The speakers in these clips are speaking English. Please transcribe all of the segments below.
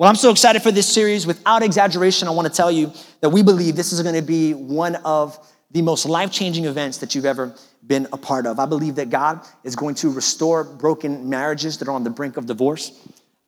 Well, I'm so excited for this series. Without exaggeration, I want to tell you that we believe this is going to be one of the most life changing events that you've ever been a part of. I believe that God is going to restore broken marriages that are on the brink of divorce.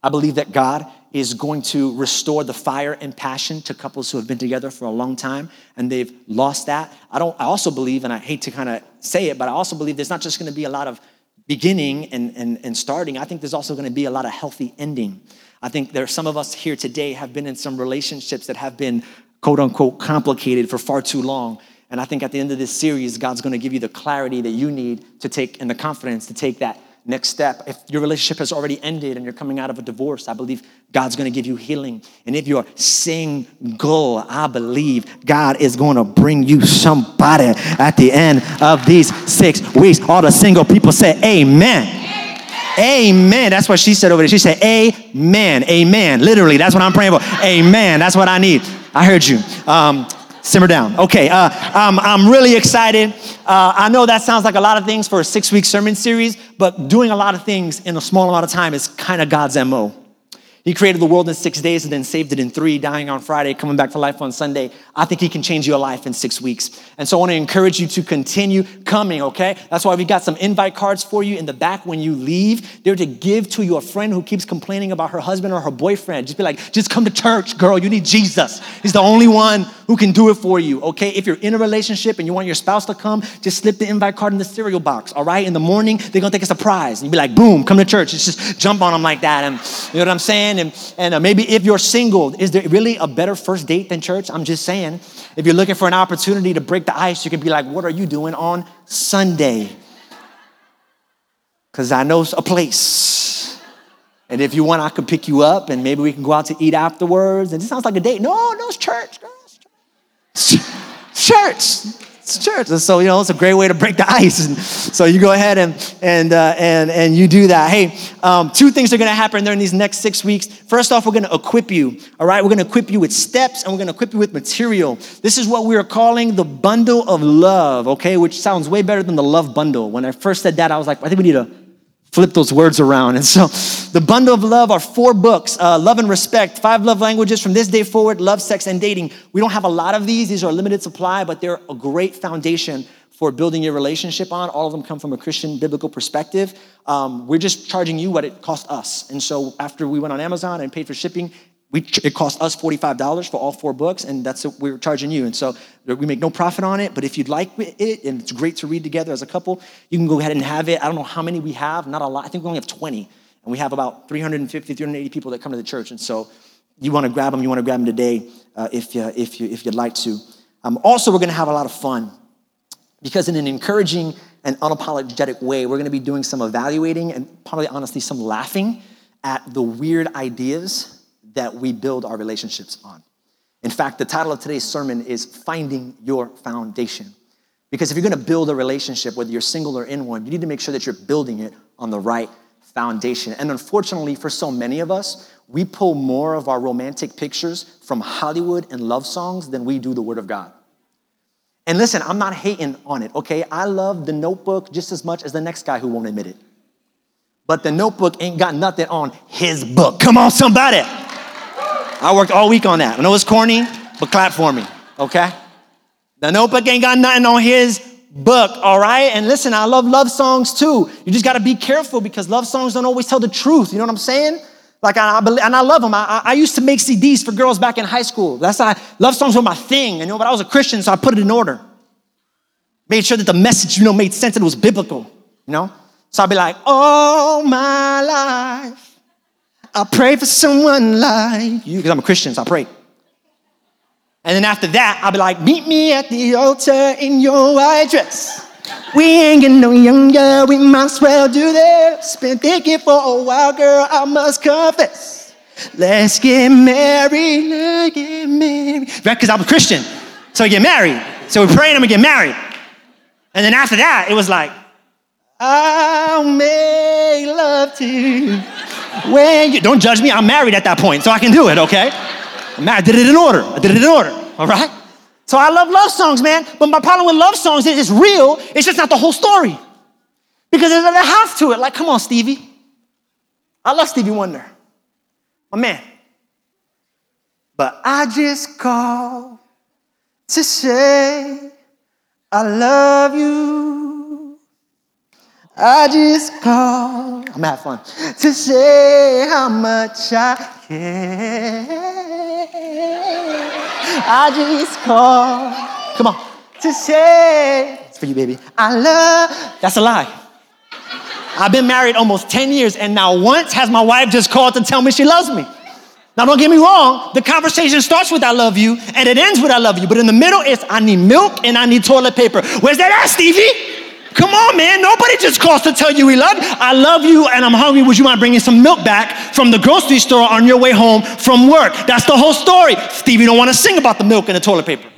I believe that God is going to restore the fire and passion to couples who have been together for a long time and they've lost that. I don't I also believe and I hate to kind of say it, but I also believe there's not just going to be a lot of beginning and, and, and starting. I think there's also going to be a lot of healthy ending. I think there are some of us here today have been in some relationships that have been quote unquote complicated for far too long. And I think at the end of this series, God's gonna give you the clarity that you need to take and the confidence to take that next step. If your relationship has already ended and you're coming out of a divorce, I believe God's gonna give you healing. And if you're single, I believe God is gonna bring you somebody at the end of these six weeks. All the single people say, Amen. Amen. That's what she said over there. She said, Amen. Amen. Literally, that's what I'm praying for. Amen. That's what I need. I heard you. Um, simmer down. Okay, uh, I'm, I'm really excited. Uh, I know that sounds like a lot of things for a six week sermon series, but doing a lot of things in a small amount of time is kind of God's MO. He created the world in six days and then saved it in three, dying on Friday, coming back to life on Sunday. I think He can change your life in six weeks. And so I want to encourage you to continue coming, okay? That's why we got some invite cards for you in the back when you leave. They're to give to your friend who keeps complaining about her husband or her boyfriend. Just be like, just come to church, girl. You need Jesus. He's the only one who can do it for you, okay? If you're in a relationship and you want your spouse to come, just slip the invite card in the cereal box, all right? In the morning, they're gonna take a surprise. And you be like, boom, come to church. It's just jump on them like that. And you know what I'm saying? And, and uh, maybe if you're single, is there really a better first date than church? I'm just saying. If you're looking for an opportunity to break the ice, you can be like, what are you doing on Sunday? Because I know a place. And if you want, I can pick you up and maybe we can go out to eat afterwards. And it sounds like a date. No, no, it's church. It's church. It's church. And so, you know, it's a great way to break the ice. And so you go ahead and, and, uh, and, and you do that. Hey, um, two things are going to happen during these next six weeks. First off, we're going to equip you. All right. We're going to equip you with steps and we're going to equip you with material. This is what we are calling the bundle of love. Okay. Which sounds way better than the love bundle. When I first said that, I was like, I think we need to flip those words around. And so the bundle of love are four books uh, Love and Respect, Five Love Languages from this day forward, Love, Sex, and Dating. We don't have a lot of these, these are a limited supply, but they're a great foundation for building your relationship on. All of them come from a Christian biblical perspective. Um, we're just charging you what it cost us. And so after we went on Amazon and paid for shipping, we, it cost us $45 for all four books, and that's what we're charging you. And so we make no profit on it, but if you'd like it, and it's great to read together as a couple, you can go ahead and have it. I don't know how many we have, not a lot. I think we only have 20, and we have about 350, 380 people that come to the church. And so you want to grab them, you want to grab them today uh, if, you, if, you, if you'd like to. Um, also, we're going to have a lot of fun because, in an encouraging and unapologetic way, we're going to be doing some evaluating and probably honestly some laughing at the weird ideas that we build our relationships on. In fact, the title of today's sermon is Finding Your Foundation. Because if you're gonna build a relationship, whether you're single or in one, you need to make sure that you're building it on the right foundation. And unfortunately, for so many of us, we pull more of our romantic pictures from Hollywood and love songs than we do the Word of God. And listen, I'm not hating on it, okay? I love the notebook just as much as the next guy who won't admit it. But the notebook ain't got nothing on his book. Come on, somebody. I worked all week on that. I know it's corny, but clap for me, okay? The notebook ain't got nothing on his book, all right? And listen, I love love songs too. You just gotta be careful because love songs don't always tell the truth. You know what I'm saying? Like, I, I believe, and I love them. I, I, used to make CDs for girls back in high school. That's why love songs were my thing. You know, but I was a Christian, so I put it in order. Made sure that the message, you know, made sense and it was biblical, you know? So I'd be like, all my life, I pray for someone like you, because I'm a Christian, so I pray. And then after that, I'll be like, meet me at the altar in your white dress. We ain't getting no younger, we might as well do this. Been thinking for a while, girl, I must confess. Let's get married, let's get married. right? Because I was Christian. So we get married. So we're praying I'm gonna get married. And then after that, it was like, I'll make love to you. When you don't judge me, I'm married at that point, so I can do it, okay? I did it in order. I did it in order, all right? So I love love songs, man. But my problem with love songs is it's real, it's just not the whole story. Because there's a half to it. Like, come on, Stevie. I love Stevie Wonder. My man. But I just called to say I love you. I just called, I'm having fun, to say how much I care. I just called, come on, to say, it's for you, baby. I love, that's a lie. I've been married almost 10 years, and now once has my wife just called to tell me she loves me. Now, don't get me wrong, the conversation starts with I love you and it ends with I love you, but in the middle, it's I need milk and I need toilet paper. Where's that at, Stevie? Come on, man. Nobody just calls to tell you we love. I love you and I'm hungry. Would you mind bringing some milk back from the grocery store on your way home from work? That's the whole story. Stevie don't want to sing about the milk and the toilet paper.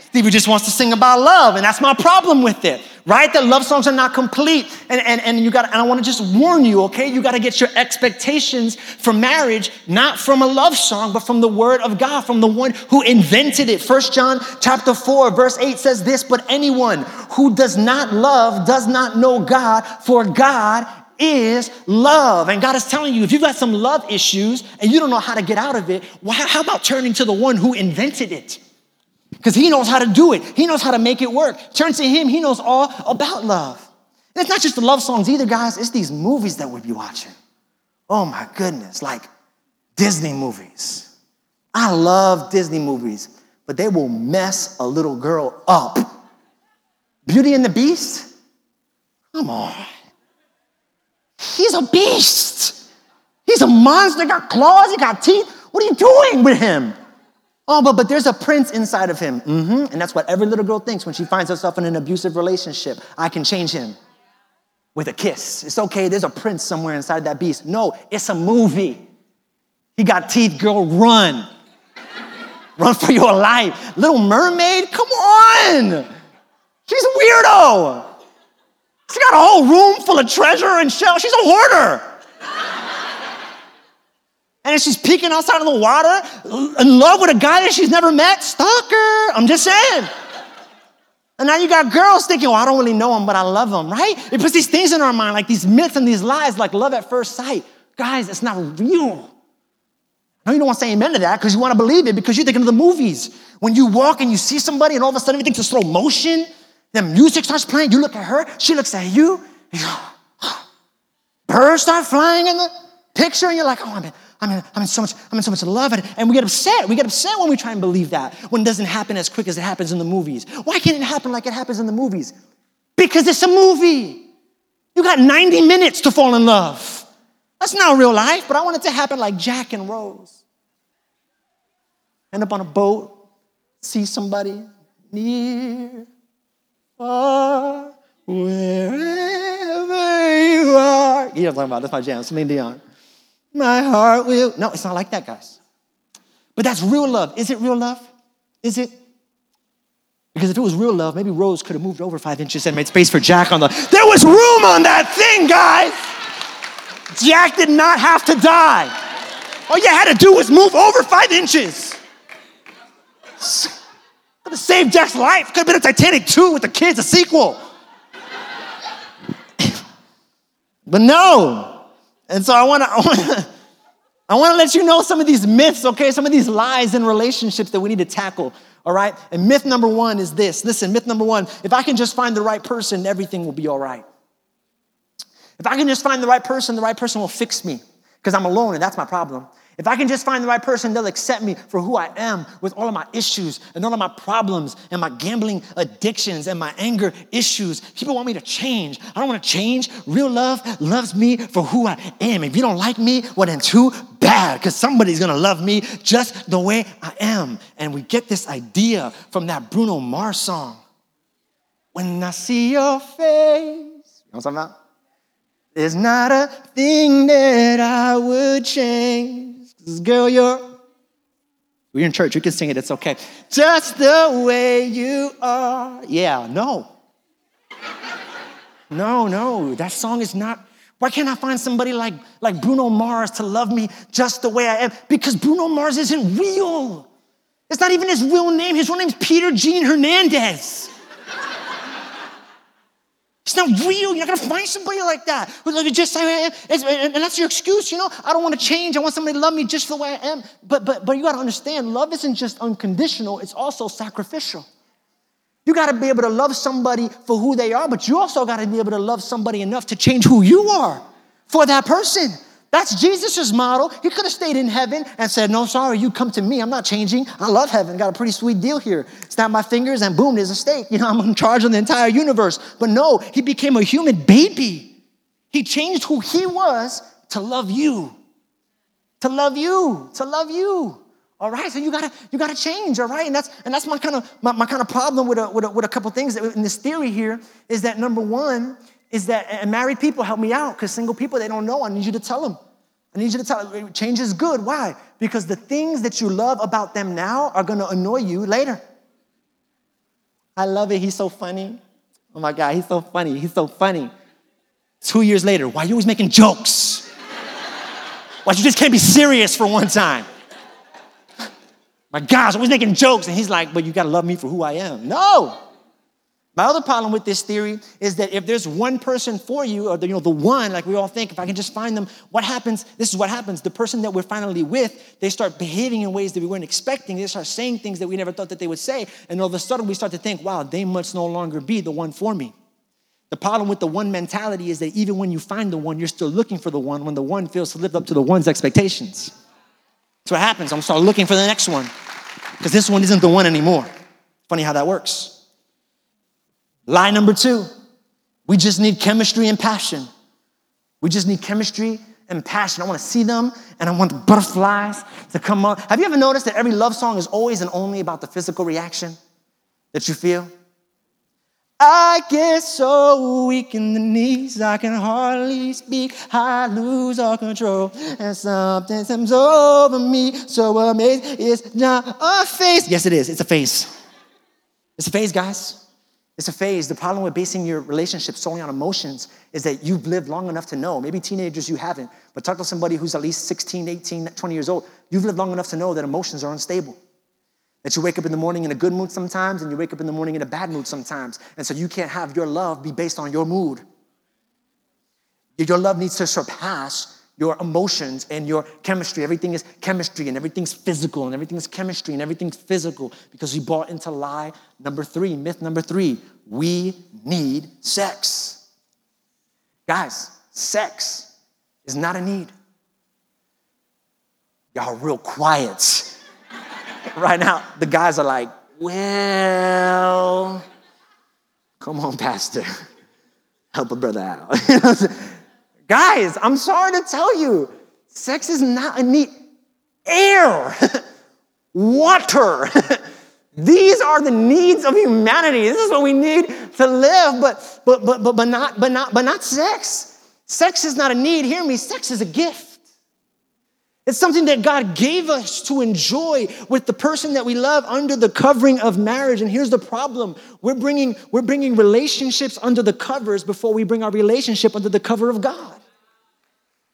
Stevie just wants to sing about love, and that's my problem with it right? That love songs are not complete. And, and, and you got and I want to just warn you, okay? You got to get your expectations for marriage not from a love song, but from the word of God, from the one who invented it. First John chapter 4, verse 8 says this, but anyone who does not love does not know God, for God is love. And God is telling you, if you've got some love issues and you don't know how to get out of it, well, how about turning to the one who invented it? Because he knows how to do it. He knows how to make it work. Turn to him, he knows all about love. And it's not just the love songs either, guys, it's these movies that we be watching. Oh my goodness, like Disney movies. I love Disney movies, but they will mess a little girl up. Beauty and the Beast? Come on. He's a beast. He's a monster, he got claws, he got teeth. What are you doing with him? Oh, but, but there's a prince inside of him. Mm-hmm. And that's what every little girl thinks when she finds herself in an abusive relationship. I can change him with a kiss. It's okay, there's a prince somewhere inside that beast. No, it's a movie. He got teeth, girl, run. run for your life. Little mermaid, come on. She's a weirdo. She got a whole room full of treasure and shells. She's a hoarder. And she's peeking outside of the water in love with a guy that she's never met. Stalker. I'm just saying. And now you got girls thinking, well, I don't really know him, but I love him, right? It puts these things in our mind, like these myths and these lies, like love at first sight. Guys, it's not real. No, you don't want to say amen to that because you want to believe it because you're thinking of the movies. When you walk and you see somebody and all of a sudden everything's in slow motion, then music starts playing, you look at her, she looks at you, birds start flying in the picture, and you're like, oh, I'm in, I'm in, I'm in so much, I'm in so much love. And, and we get upset. We get upset when we try and believe that, when it doesn't happen as quick as it happens in the movies. Why can't it happen like it happens in the movies? Because it's a movie. You got 90 minutes to fall in love. That's not real life, but I want it to happen like Jack and Rose. End up on a boat, see somebody near, far, wherever you are. You know what I'm talking about? That's my jam, Celine Dion my heart will. No, it's not like that, guys. But that's real love. Is it real love? Is it? Because if it was real love, maybe Rose could have moved over five inches and made space for Jack on the. There was room on that thing, guys. Jack did not have to die. All you had to do was move over five inches. Could have saved Jack's life. Could have been a Titanic 2 with the kids, a sequel. but no, and so I want to I want to let you know some of these myths, okay? Some of these lies in relationships that we need to tackle, all right? And myth number 1 is this. Listen, myth number 1, if I can just find the right person, everything will be all right. If I can just find the right person, the right person will fix me because I'm alone and that's my problem. If I can just find the right person, they'll accept me for who I am with all of my issues and all of my problems and my gambling addictions and my anger issues. People want me to change. I don't want to change. Real love loves me for who I am. If you don't like me, well, then too bad because somebody's going to love me just the way I am. And we get this idea from that Bruno Mars song. When I see your face, you know what I'm talking about? There's not a thing that I would change. Girl, you're We're in church, you can sing it, it's okay. Just the way you are. Yeah, no. No, no, that song is not. Why can't I find somebody like, like Bruno Mars to love me just the way I am? Because Bruno Mars isn't real. It's not even his real name. His real name's Peter Gene Hernandez. It's not real. You're not gonna find somebody like that who's like just and that's your excuse. You know, I don't want to change. I want somebody to love me just the way I am. But but but you got to understand, love isn't just unconditional. It's also sacrificial. You got to be able to love somebody for who they are, but you also got to be able to love somebody enough to change who you are for that person. That's Jesus' model. He could have stayed in heaven and said, No, sorry, you come to me. I'm not changing. I love heaven. Got a pretty sweet deal here. Snap my fingers and boom, there's a steak. You know, I'm in charge of the entire universe. But no, he became a human baby. He changed who he was to love you. To love you. To love you. All right, so you gotta you gotta change, all right, and that's and that's my kind of my, my kind of problem with a, with a with a couple things in this theory here is that number one is that, and married people help me out because single people, they don't know. I need you to tell them. I need you to tell them. Change is good. Why? Because the things that you love about them now are going to annoy you later. I love it. He's so funny. Oh my God, he's so funny. He's so funny. Two years later, why are you always making jokes? why you just can't be serious for one time? My gosh, always making jokes. And he's like, but you got to love me for who I am. No. My other problem with this theory is that if there's one person for you, or the, you know, the one, like we all think, if I can just find them, what happens? This is what happens. The person that we're finally with, they start behaving in ways that we weren't expecting. They start saying things that we never thought that they would say. And all of a sudden we start to think, wow, they must no longer be the one for me. The problem with the one mentality is that even when you find the one, you're still looking for the one when the one fails to live up to the one's expectations. That's what happens. I'm start looking for the next one because this one isn't the one anymore. Funny how that works. Lie number two we just need chemistry and passion. We just need chemistry and passion. I want to see them and I want the butterflies to come up. Have you ever noticed that every love song is always and only about the physical reaction that you feel? I get so weak in the knees, I can hardly speak. I lose all control, and something comes over me. So amazed, it's not a phase. Yes, it is. It's a phase. It's a phase, guys. It's a phase. The problem with basing your relationship solely on emotions is that you've lived long enough to know. Maybe teenagers you haven't, but talk to somebody who's at least 16, 18, 20 years old. You've lived long enough to know that emotions are unstable. That you wake up in the morning in a good mood sometimes and you wake up in the morning in a bad mood sometimes. And so you can't have your love be based on your mood. Your love needs to surpass your emotions and your chemistry. Everything is chemistry and everything's physical and everything's chemistry and everything's physical because we bought into lie number three, myth number three. We need sex. Guys, sex is not a need. Y'all real quiet. right now, the guys are like, well, come on, Pastor. Help a brother out. Guys, I'm sorry to tell you, sex is not a need. Air, water. These are the needs of humanity. This is what we need to live, but, but, but, but, but, not, but, not, but not sex. Sex is not a need. Hear me, sex is a gift. It's something that God gave us to enjoy with the person that we love under the covering of marriage. And here's the problem we're bringing, we're bringing relationships under the covers before we bring our relationship under the cover of God.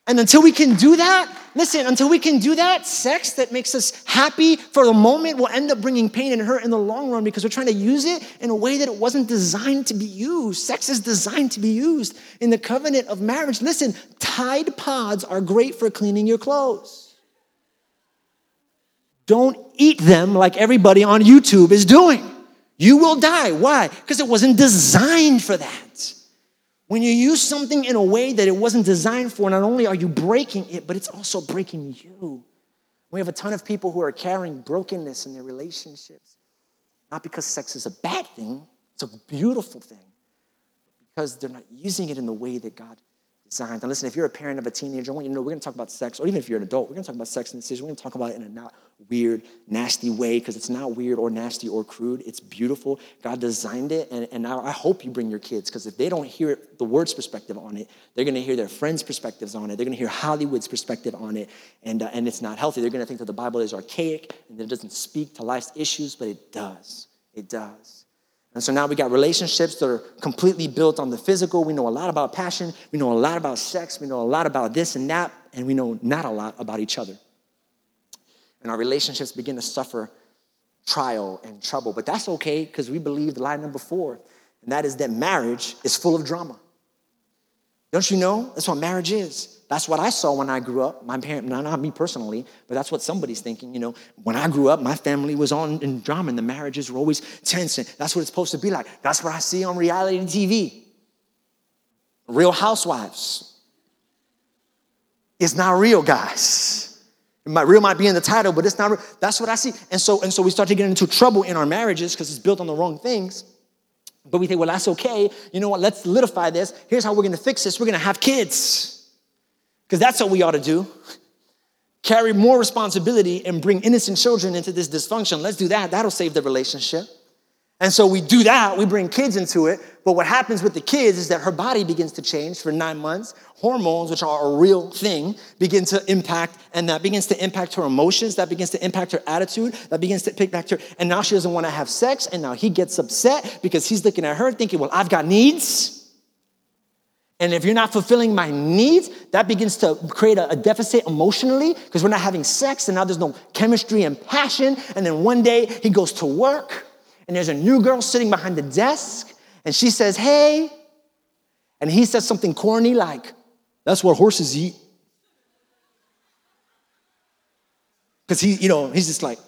And until we can do that, listen, until we can do that, sex that makes us happy for the moment will end up bringing pain and hurt in the long run because we're trying to use it in a way that it wasn't designed to be used. Sex is designed to be used in the covenant of marriage. Listen, Tide Pods are great for cleaning your clothes. Don't eat them like everybody on YouTube is doing. You will die. Why? Because it wasn't designed for that. When you use something in a way that it wasn't designed for, not only are you breaking it, but it's also breaking you. We have a ton of people who are carrying brokenness in their relationships. Not because sex is a bad thing, it's a beautiful thing, because they're not using it in the way that God designed. And listen, if you're a parent of a teenager, I want you to know we're going to talk about sex, or even if you're an adult, we're going to talk about sex and decision. We're going to talk about it in a not weird, nasty way because it's not weird or nasty or crude. It's beautiful. God designed it, and, and I hope you bring your kids because if they don't hear the word's perspective on it, they're going to hear their friends' perspectives on it. They're going to hear Hollywood's perspective on it, and, uh, and it's not healthy. They're going to think that the Bible is archaic and that it doesn't speak to life's issues, but it does. It does. And so now we got relationships that are completely built on the physical. We know a lot about passion. We know a lot about sex. We know a lot about this and that. And we know not a lot about each other. And our relationships begin to suffer trial and trouble. But that's okay because we believe the lie number four, and that is that marriage is full of drama. Don't you know? That's what marriage is. That's what I saw when I grew up. My parents, not me personally, but that's what somebody's thinking. You know, when I grew up, my family was on in drama and the marriages were always tense. And that's what it's supposed to be like. That's what I see on reality TV. Real housewives. It's not real, guys. It might, real might be in the title, but it's not real. That's what I see. And so, and so we start to get into trouble in our marriages because it's built on the wrong things. But we think, well, that's okay. You know what? Let's solidify this. Here's how we're going to fix this. We're going to have kids because that's what we ought to do. Carry more responsibility and bring innocent children into this dysfunction. Let's do that. That'll save the relationship. And so we do that, we bring kids into it. But what happens with the kids is that her body begins to change for nine months. Hormones, which are a real thing, begin to impact, and that begins to impact her emotions, that begins to impact her attitude, that begins to impact her. And now she doesn't want to have sex, and now he gets upset because he's looking at her thinking, well, I've got needs. And if you're not fulfilling my needs, that begins to create a, a deficit emotionally because we're not having sex and now there's no chemistry and passion. And then one day he goes to work and there's a new girl sitting behind the desk and she says, Hey. And he says something corny like, That's what horses eat. Because he, you know, he's just like,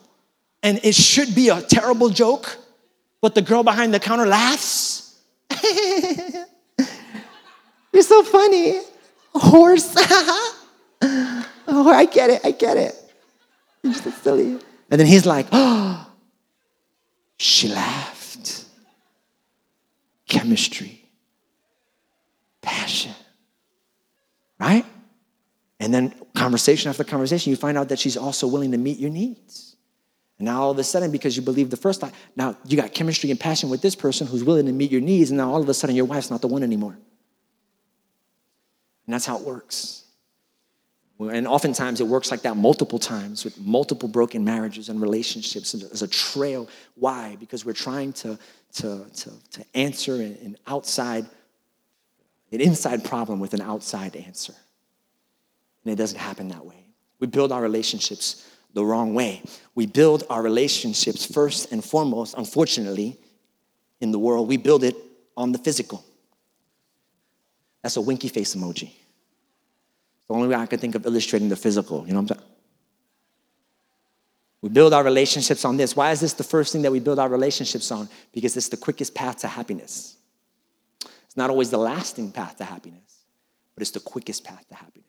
and it should be a terrible joke, but the girl behind the counter laughs. You're so funny. Horse. oh, I get it. I get it. You're so silly. And then he's like, oh, she laughed. Chemistry, passion, right? And then conversation after conversation, you find out that she's also willing to meet your needs. And now all of a sudden, because you believe the first time, now you got chemistry and passion with this person who's willing to meet your needs, and now all of a sudden your wife's not the one anymore. And that's how it works. And oftentimes it works like that multiple times with multiple broken marriages and relationships as a trail. Why? Because we're trying to, to, to, to answer an outside, an inside problem with an outside answer. And it doesn't happen that way. We build our relationships the wrong way. We build our relationships first and foremost, unfortunately, in the world, we build it on the physical. That's a winky face emoji. The only way I can think of illustrating the physical, you know what I'm saying? We build our relationships on this. Why is this the first thing that we build our relationships on? Because it's the quickest path to happiness. It's not always the lasting path to happiness, but it's the quickest path to happiness.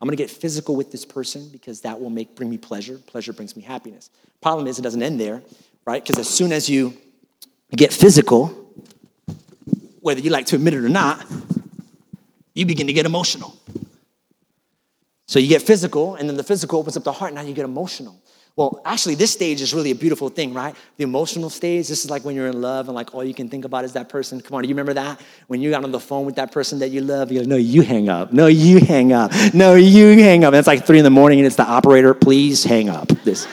I'm gonna get physical with this person because that will make bring me pleasure. Pleasure brings me happiness. Problem is, it doesn't end there, right? Because as soon as you get physical, whether you like to admit it or not, you begin to get emotional. So you get physical, and then the physical opens up the heart, now you get emotional. Well, actually, this stage is really a beautiful thing, right? The emotional stage, this is like when you're in love and like all you can think about is that person. Come on, do you remember that? When you got on the phone with that person that you love, you're like, no, you hang up. No, you hang up. No, you hang up. And it's like three in the morning and it's the operator, please hang up. This,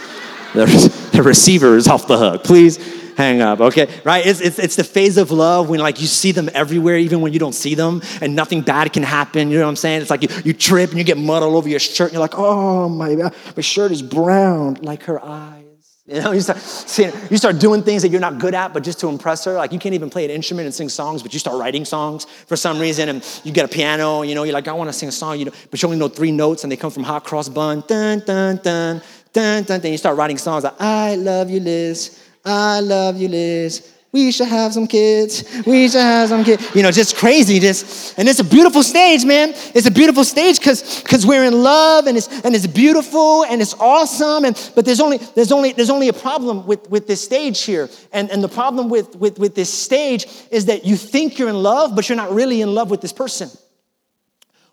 the, the receiver is off the hook. Please hang up, okay? Right? It's, it's, it's the phase of love when like you see them everywhere, even when you don't see them, and nothing bad can happen. You know what I'm saying? It's like you, you trip and you get mud all over your shirt, and you're like, oh my God, my shirt is brown like her eyes. You know, you start, seeing, you start doing things that you're not good at, but just to impress her. Like you can't even play an instrument and sing songs, but you start writing songs for some reason, and you get a piano. You know, you're like, I want to sing a song, you know, but you only know three notes, and they come from hot cross bun, dun dun dun dun dun. Then you start writing songs like, I love you, Liz. I love you, Liz. We should have some kids. We should have some kids. You know, just crazy. Just and it's a beautiful stage, man. It's a beautiful stage because because we're in love and it's and it's beautiful and it's awesome. And but there's only there's only there's only a problem with with this stage here. And and the problem with with with this stage is that you think you're in love, but you're not really in love with this person.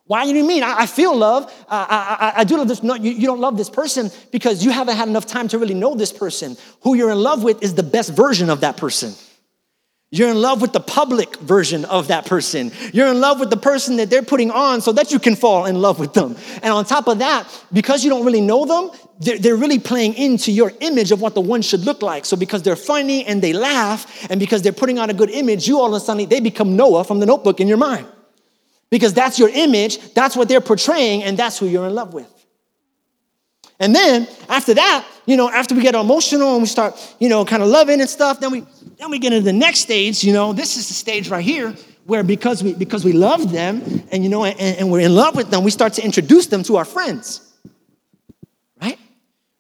Why do you mean? I, I feel love. Uh, I, I, I, do love this. No, you, you don't love this person because you haven't had enough time to really know this person. Who you're in love with is the best version of that person. You're in love with the public version of that person. You're in love with the person that they're putting on so that you can fall in love with them. And on top of that, because you don't really know them, they're, they're really playing into your image of what the one should look like. So because they're funny and they laugh, and because they're putting on a good image, you all of a sudden, they become Noah from the notebook in your mind. Because that's your image, that's what they're portraying, and that's who you're in love with. And then after that, you know, after we get emotional and we start, you know, kind of loving and stuff, then we then we get into the next stage, you know, this is the stage right here where because we because we love them and you know and, and we're in love with them, we start to introduce them to our friends. Right?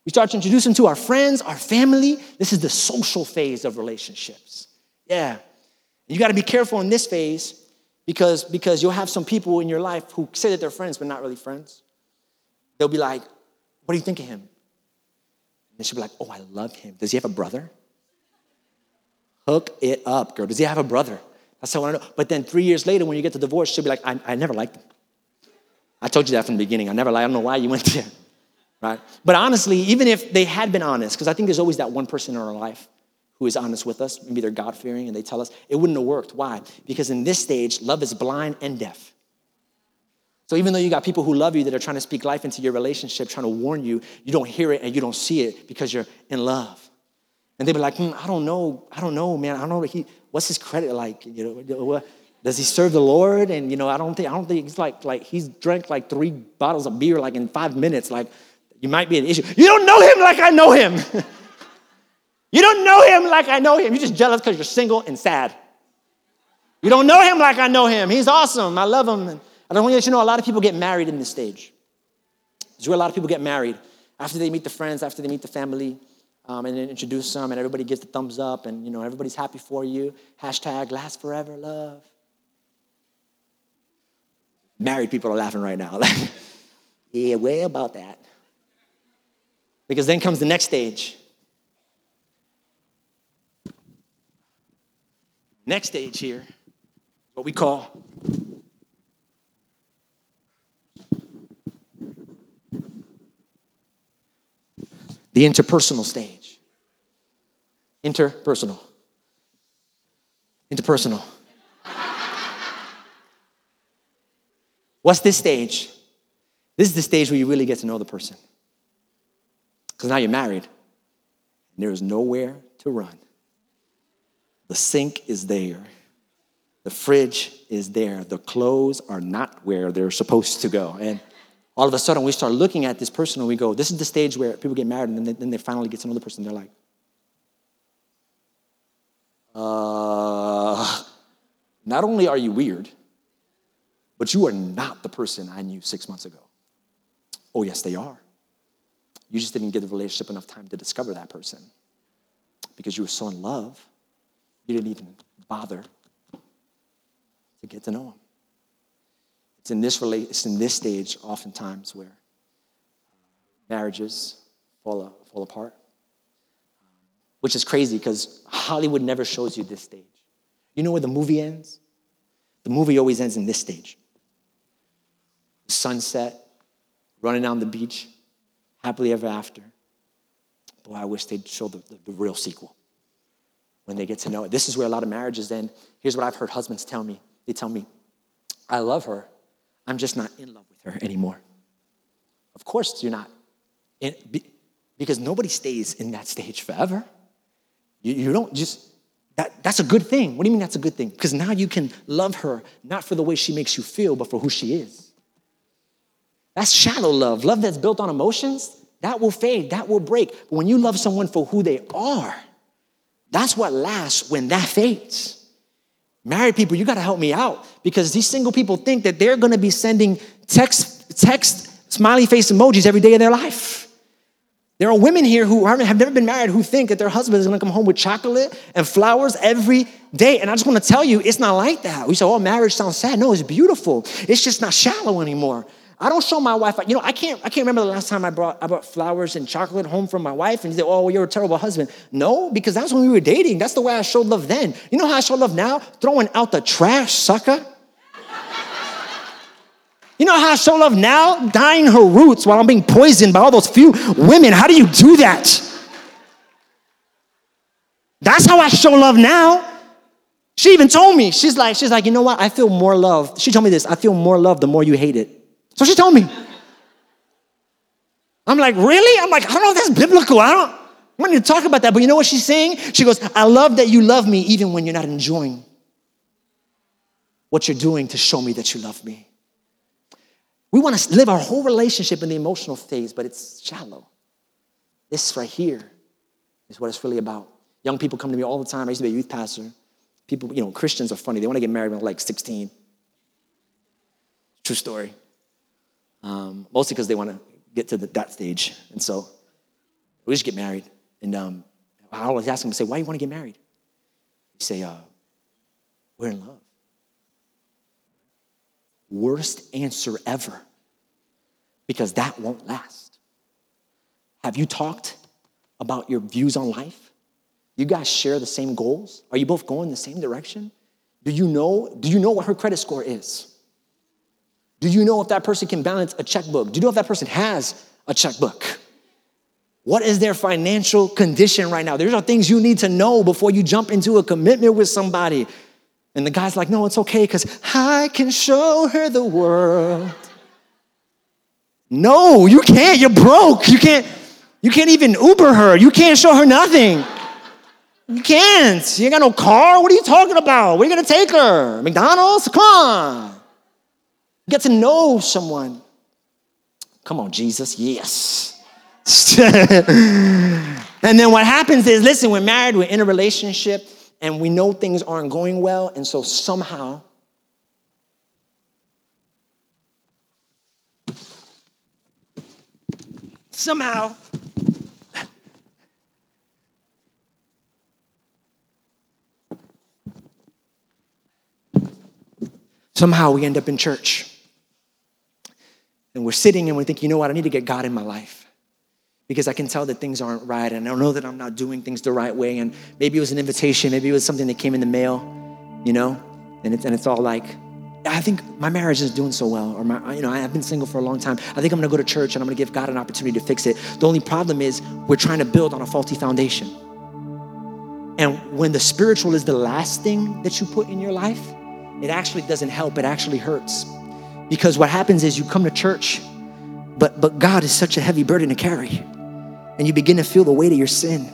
We start to introduce them to our friends, our family. This is the social phase of relationships. Yeah. You got to be careful in this phase because, because you'll have some people in your life who say that they're friends, but not really friends. They'll be like, What do you think of him? And she'll be like, Oh, I love him. Does he have a brother? Hook it up, girl. Does he have a brother? That's how I want to know. But then three years later, when you get the divorce, she'll be like, I, I never liked him. I told you that from the beginning. I never liked I don't know why you went there. Right? But honestly, even if they had been honest, because I think there's always that one person in our life who is honest with us, maybe they're God fearing and they tell us, it wouldn't have worked. Why? Because in this stage, love is blind and deaf. So even though you got people who love you that are trying to speak life into your relationship, trying to warn you, you don't hear it and you don't see it because you're in love. And they'd be like, hmm, I don't know, I don't know, man. I don't know What he, what's his credit like? You know, what, does he serve the Lord? And you know, I don't think I don't think he's like like he's drank like three bottles of beer like in five minutes. Like you might be an issue. You don't know him like I know him. You don't know him like I know him. You're just jealous because you're single and sad. You don't know him like I know him. He's awesome. I love him. And I don't want to let you know a lot of people get married in this stage. This is where a lot of people get married after they meet the friends, after they meet the family, um, and then introduce them, and everybody gives the thumbs up, and you know everybody's happy for you. Hashtag last forever love. Married people are laughing right now. yeah, way about that. Because then comes the next stage. Next stage here, what we call the interpersonal stage. Interpersonal. Interpersonal. What's this stage? This is the stage where you really get to know the person. Because now you're married, and there is nowhere to run. The sink is there. The fridge is there. The clothes are not where they're supposed to go. And all of a sudden, we start looking at this person and we go, This is the stage where people get married and then they, then they finally get to know the person. They're like, uh, Not only are you weird, but you are not the person I knew six months ago. Oh, yes, they are. You just didn't give the relationship enough time to discover that person because you were so in love you didn't even bother to get to know him. It's in this, it's in this stage, oftentimes, where marriages fall, fall apart. Which is crazy because Hollywood never shows you this stage. You know where the movie ends? The movie always ends in this stage sunset, running down the beach, happily ever after. Boy, I wish they'd show the, the, the real sequel when they get to know it. This is where a lot of marriages end. here's what I've heard husbands tell me. They tell me, I love her, I'm just not in love with her anymore. Of course you're not. Because nobody stays in that stage forever. You, you don't just, that, that's a good thing. What do you mean that's a good thing? Because now you can love her not for the way she makes you feel, but for who she is. That's shallow love. Love that's built on emotions, that will fade, that will break. But when you love someone for who they are, that's what lasts when that fades. Married people, you gotta help me out because these single people think that they're gonna be sending text, text, smiley face emojis every day of their life. There are women here who have never been married who think that their husband is gonna come home with chocolate and flowers every day. And I just wanna tell you, it's not like that. We say, oh, marriage sounds sad. No, it's beautiful. It's just not shallow anymore. I don't show my wife, you know, I can't, I can't remember the last time I brought, I brought flowers and chocolate home from my wife and say, oh, well, you're a terrible husband. No, because that's when we were dating. That's the way I showed love then. You know how I show love now? Throwing out the trash, sucker. You know how I show love now? Dying her roots while I'm being poisoned by all those few women. How do you do that? That's how I show love now. She even told me, she's like, she's like, you know what? I feel more love. She told me this, I feel more love the more you hate it. So she told me. I'm like, really? I'm like, I don't know if that's biblical. I don't, I want to talk about that. But you know what she's saying? She goes, I love that you love me even when you're not enjoying what you're doing to show me that you love me. We want to live our whole relationship in the emotional phase, but it's shallow. This right here is what it's really about. Young people come to me all the time. I used to be a youth pastor. People, you know, Christians are funny. They want to get married when they're like 16. True story. Um, mostly because they want to get to the, that stage. And so we just get married. And um, I always ask them, say, why do you want to get married? You say, uh, we're in love. Worst answer ever. Because that won't last. Have you talked about your views on life? You guys share the same goals? Are you both going the same direction? Do you know, do you know what her credit score is? Do you know if that person can balance a checkbook? Do you know if that person has a checkbook? What is their financial condition right now? These are things you need to know before you jump into a commitment with somebody. And the guy's like, no, it's okay because I can show her the world. No, you can't. You're broke. You can't, you can't even Uber her. You can't show her nothing. You can't. You ain't got no car. What are you talking about? Where are you to take her? McDonald's? Come on. Get to know someone. Come on, Jesus. Yes. and then what happens is listen, we're married, we're in a relationship, and we know things aren't going well. And so somehow, somehow, somehow we end up in church. And we're sitting and we think, you know what, I need to get God in my life. Because I can tell that things aren't right, and I don't know that I'm not doing things the right way. And maybe it was an invitation, maybe it was something that came in the mail, you know? And it's, and it's all like, I think my marriage is doing so well, or my, you know, I've been single for a long time. I think I'm gonna go to church and I'm gonna give God an opportunity to fix it. The only problem is we're trying to build on a faulty foundation. And when the spiritual is the last thing that you put in your life, it actually doesn't help, it actually hurts. Because what happens is you come to church, but, but God is such a heavy burden to carry. And you begin to feel the weight of your sin.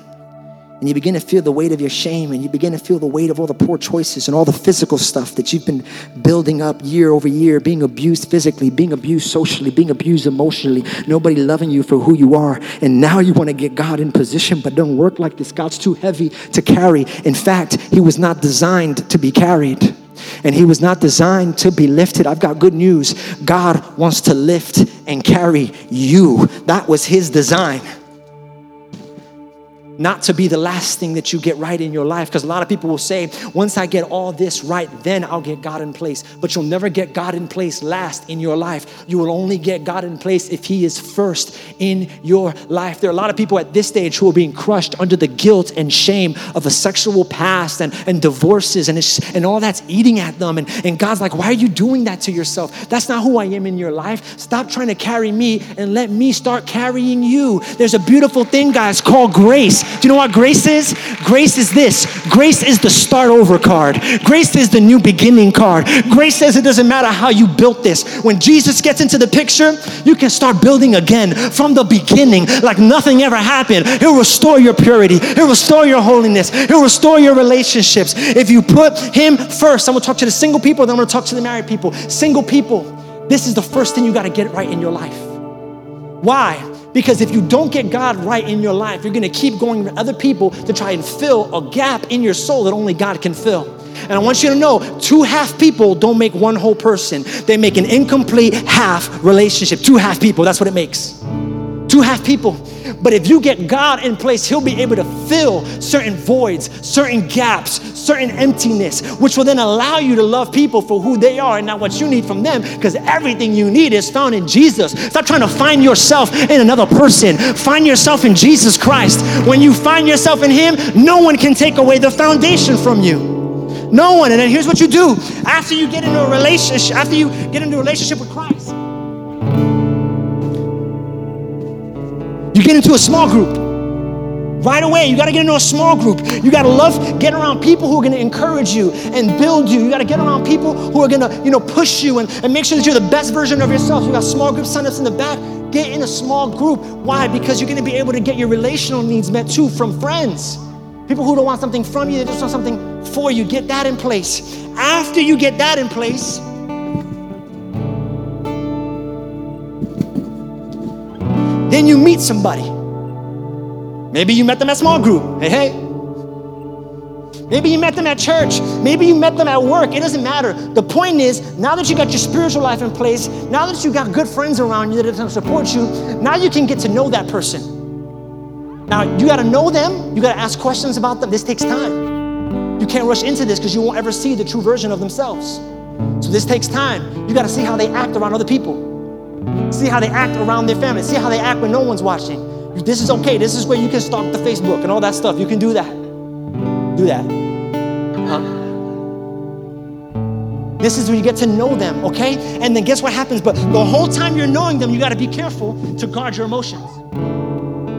And you begin to feel the weight of your shame. And you begin to feel the weight of all the poor choices and all the physical stuff that you've been building up year over year, being abused physically, being abused socially, being abused emotionally, nobody loving you for who you are. And now you want to get God in position, but don't work like this. God's too heavy to carry. In fact, He was not designed to be carried and he was not designed to be lifted. I've got good news. God wants to lift and carry you. That was his design not to be the last thing that you get right in your life. Because a lot of people will say, once I get all this right, then I'll get God in place. But you'll never get God in place last in your life. You will only get God in place if He is first in your life. There are a lot of people at this stage who are being crushed under the guilt and shame of a sexual past and, and divorces and, and all that's eating at them. And, and God's like, why are you doing that to yourself? That's not who I am in your life. Stop trying to carry me and let me start carrying you. There's a beautiful thing, guys, called grace. Do you know what grace is? Grace is this grace is the start over card, grace is the new beginning card. Grace says it doesn't matter how you built this. When Jesus gets into the picture, you can start building again from the beginning like nothing ever happened. He'll restore your purity, He'll restore your holiness, He'll restore your relationships. If you put Him first, I'm gonna talk to the single people, then I'm gonna talk to the married people. Single people, this is the first thing you gotta get right in your life. Why? Because if you don't get God right in your life, you're gonna keep going to other people to try and fill a gap in your soul that only God can fill. And I want you to know two half people don't make one whole person, they make an incomplete half relationship. Two half people, that's what it makes. Two half people. But if you get God in place, He'll be able to fill certain voids, certain gaps, certain emptiness, which will then allow you to love people for who they are and not what you need from them, because everything you need is found in Jesus. Stop trying to find yourself in another person. Find yourself in Jesus Christ. When you find yourself in Him, no one can take away the foundation from you. No one. And then here's what you do after you get into a relationship, after you get into a relationship with Christ, you get into a small group. Right away, you got to get into a small group. You got to love getting around people who are going to encourage you and build you. You got to get around people who are going to, you know, push you and, and make sure that you're the best version of yourself. You got small group signups in the back. Get in a small group. Why? Because you're going to be able to get your relational needs met too from friends. People who don't want something from you, they just want something for you. Get that in place. After you get that in place, then you meet somebody. Maybe you met them at small group. Hey, hey. Maybe you met them at church. Maybe you met them at work. It doesn't matter. The point is, now that you got your spiritual life in place, now that you got good friends around you that are going to support you, now you can get to know that person. Now, you got to know them. You got to ask questions about them. This takes time. You can't rush into this because you won't ever see the true version of themselves. So this takes time. You got to see how they act around other people. See how they act around their family. See how they act when no one's watching. This is okay. This is where you can stalk the Facebook and all that stuff. You can do that. Do that. Huh? This is where you get to know them, okay? And then guess what happens? But the whole time you're knowing them, you got to be careful to guard your emotions.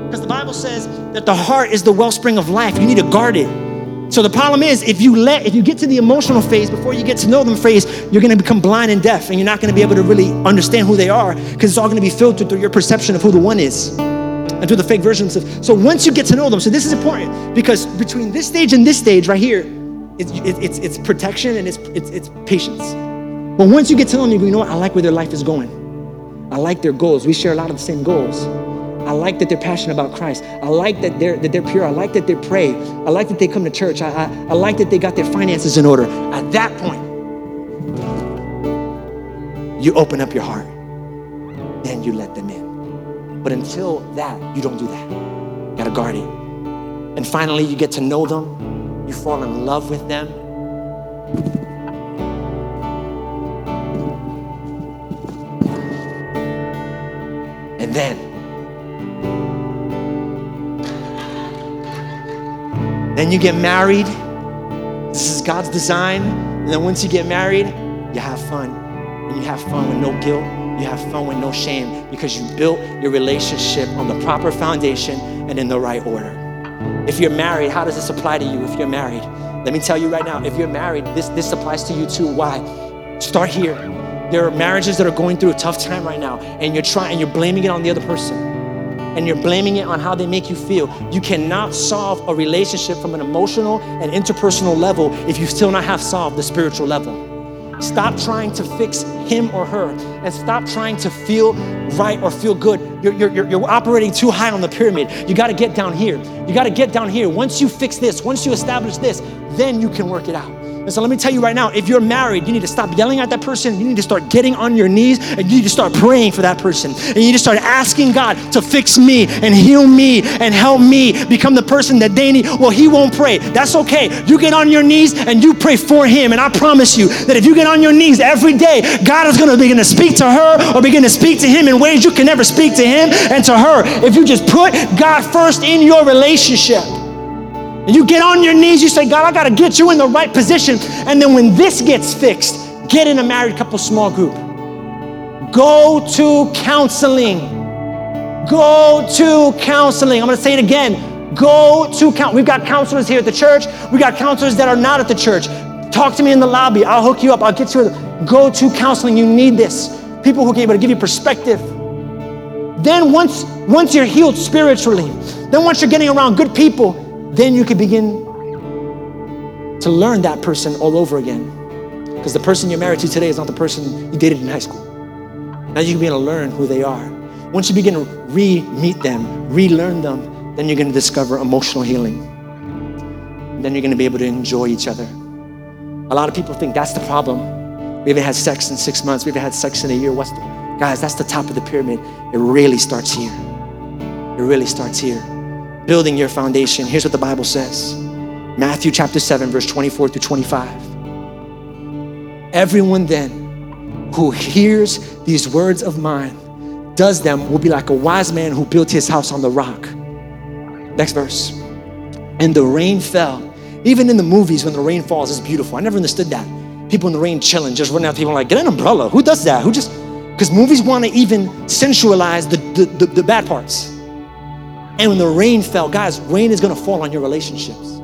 Because the Bible says that the heart is the wellspring of life. You need to guard it. So the problem is, if you let, if you get to the emotional phase before you get to know them phase, you're going to become blind and deaf, and you're not going to be able to really understand who they are, because it's all going to be filtered through your perception of who the one is and through the fake versions of. So once you get to know them, so this is important because between this stage and this stage right here, it's, it's, it's protection and it's, it's, it's patience. But once you get to know them, you go, you know what? I like where their life is going. I like their goals. We share a lot of the same goals. I like that they're passionate about Christ. I like that they're, that they're pure. I like that they pray. I like that they come to church. I, I, I like that they got their finances in order. At that point, you open up your heart. Then you let them in. But until that, you don't do that. You gotta guard it. And finally, you get to know them, you fall in love with them. And then, then you get married. This is God's design. And then once you get married, you have fun. And you have fun with no guilt you have fun with no shame because you built your relationship on the proper foundation and in the right order. If you're married, how does this apply to you if you're married? Let me tell you right now, if you're married, this, this applies to you too. Why? Start here. There are marriages that are going through a tough time right now, and you're trying and you're blaming it on the other person. And you're blaming it on how they make you feel. You cannot solve a relationship from an emotional and interpersonal level if you still not have solved the spiritual level. Stop trying to fix him or her and stop trying to feel right or feel good. You're, you're, you're operating too high on the pyramid. You got to get down here. You got to get down here. Once you fix this, once you establish this, then you can work it out. And so let me tell you right now if you're married, you need to stop yelling at that person. You need to start getting on your knees and you need to start praying for that person. And you need to start asking God to fix me and heal me and help me become the person that they need. Well, He won't pray. That's okay. You get on your knees and you pray for Him. And I promise you that if you get on your knees every day, God is going to begin to speak to her or begin to speak to Him in ways you can never speak to Him and to her. If you just put God first in your relationship. And you get on your knees, you say, God, I got to get you in the right position. And then when this gets fixed, get in a married couple small group. Go to counseling. Go to counseling. I'm to say it again. Go to count. We've got counselors here at the church. We got counselors that are not at the church. Talk to me in the lobby. I'll hook you up. I'll get you. Go to counseling. You need this. People who can be able to give you perspective. Then once once you're healed spiritually, then once you're getting around good people, then you can begin to learn that person all over again. Because the person you're married to today is not the person you dated in high school. Now you can begin to learn who they are. Once you begin to re meet them, relearn them, then you're going to discover emotional healing. And then you're going to be able to enjoy each other. A lot of people think that's the problem. We haven't had sex in six months, we haven't had sex in a year. What's the, guys, that's the top of the pyramid. It really starts here. It really starts here building your foundation, here's what the Bible says Matthew chapter 7, verse 24 through 25. Everyone then who hears these words of mine, does them, will be like a wise man who built his house on the rock. Next verse. And the rain fell, Even in the movies, when the rain falls, it's beautiful. I never understood that. People in the rain chilling, just running out. People like, get an umbrella. Who does that? Who just, because movies want to even sensualize the, the, the, the bad parts. And when the rain fell, guys, rain is gonna fall on your relationships.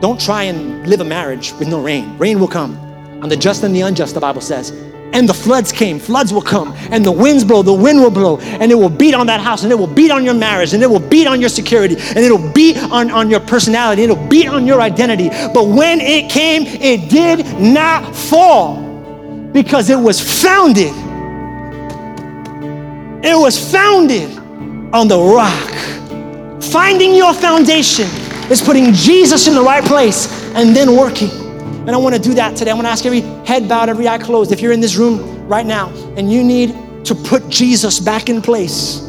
Don't try and live a marriage with no rain. Rain will come on the just and the unjust, the Bible says. And the floods came, floods will come, and the winds blow, the wind will blow, and it will beat on that house, and it will beat on your marriage, and it will beat on your security, and it'll beat on, on your personality, it'll beat on your identity. But when it came, it did not fall because it was founded. It was founded on the rock. Finding your foundation is putting Jesus in the right place and then working. And I want to do that today. I want to ask every head bowed, every eye closed. If you're in this room right now and you need to put Jesus back in place,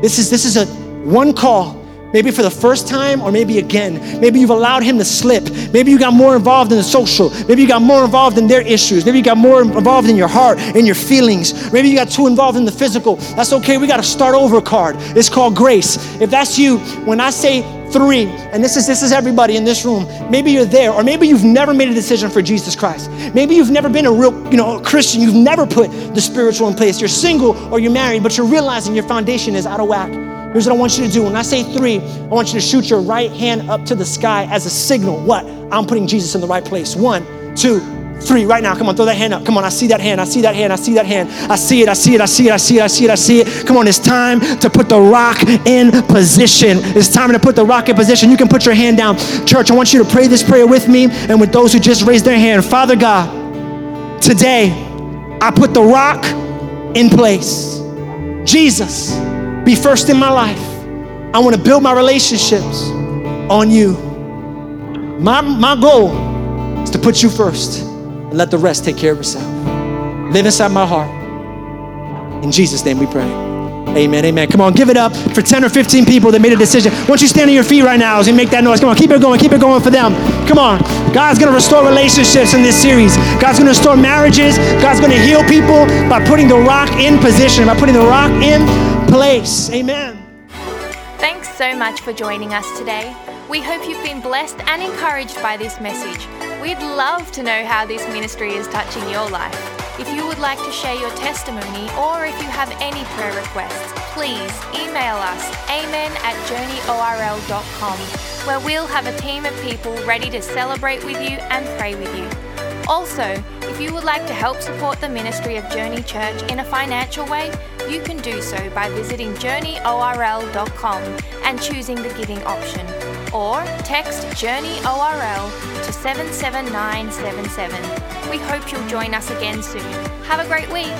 this is this is a one call. Maybe for the first time or maybe again. Maybe you've allowed him to slip. Maybe you got more involved in the social. Maybe you got more involved in their issues. Maybe you got more involved in your heart, in your feelings. Maybe you got too involved in the physical. That's okay. We got a start over card. It's called grace. If that's you, when I say three, and this is this is everybody in this room. Maybe you're there, or maybe you've never made a decision for Jesus Christ. Maybe you've never been a real, you know, Christian. You've never put the spiritual in place. You're single or you're married, but you're realizing your foundation is out of whack. Here's what I want you to do. When I say three, I want you to shoot your right hand up to the sky as a signal. What? I'm putting Jesus in the right place. One, two, Three, right now. Come on, throw that hand up. Come on, I see that hand. I see that hand. I see that hand. I see it. I see it. I see it. I see it. I see it. I see it. Come on, it's time to put the rock in position. It's time to put the rock in position. You can put your hand down. Church, I want you to pray this prayer with me and with those who just raised their hand. Father God, today I put the rock in place. Jesus, be first in my life. I want to build my relationships on you. My, my goal is to put you first let the rest take care of itself. Live inside my heart. In Jesus' name we pray. Amen, amen. Come on, give it up for 10 or 15 people that made a decision. Once you stand on your feet right now as you make that noise, come on, keep it going, keep it going for them. Come on. God's gonna restore relationships in this series. God's gonna restore marriages. God's gonna heal people by putting the rock in position, by putting the rock in place. Amen. Thanks so much for joining us today. We hope you've been blessed and encouraged by this message. We'd love to know how this ministry is touching your life. If you would like to share your testimony or if you have any prayer requests, please email us amen at journeyorl.com where we'll have a team of people ready to celebrate with you and pray with you. Also, if you would like to help support the ministry of Journey Church in a financial way, you can do so by visiting journeyorl.com and choosing the giving option. Or text Journey ORL to 77977. We hope you'll join us again soon. Have a great week.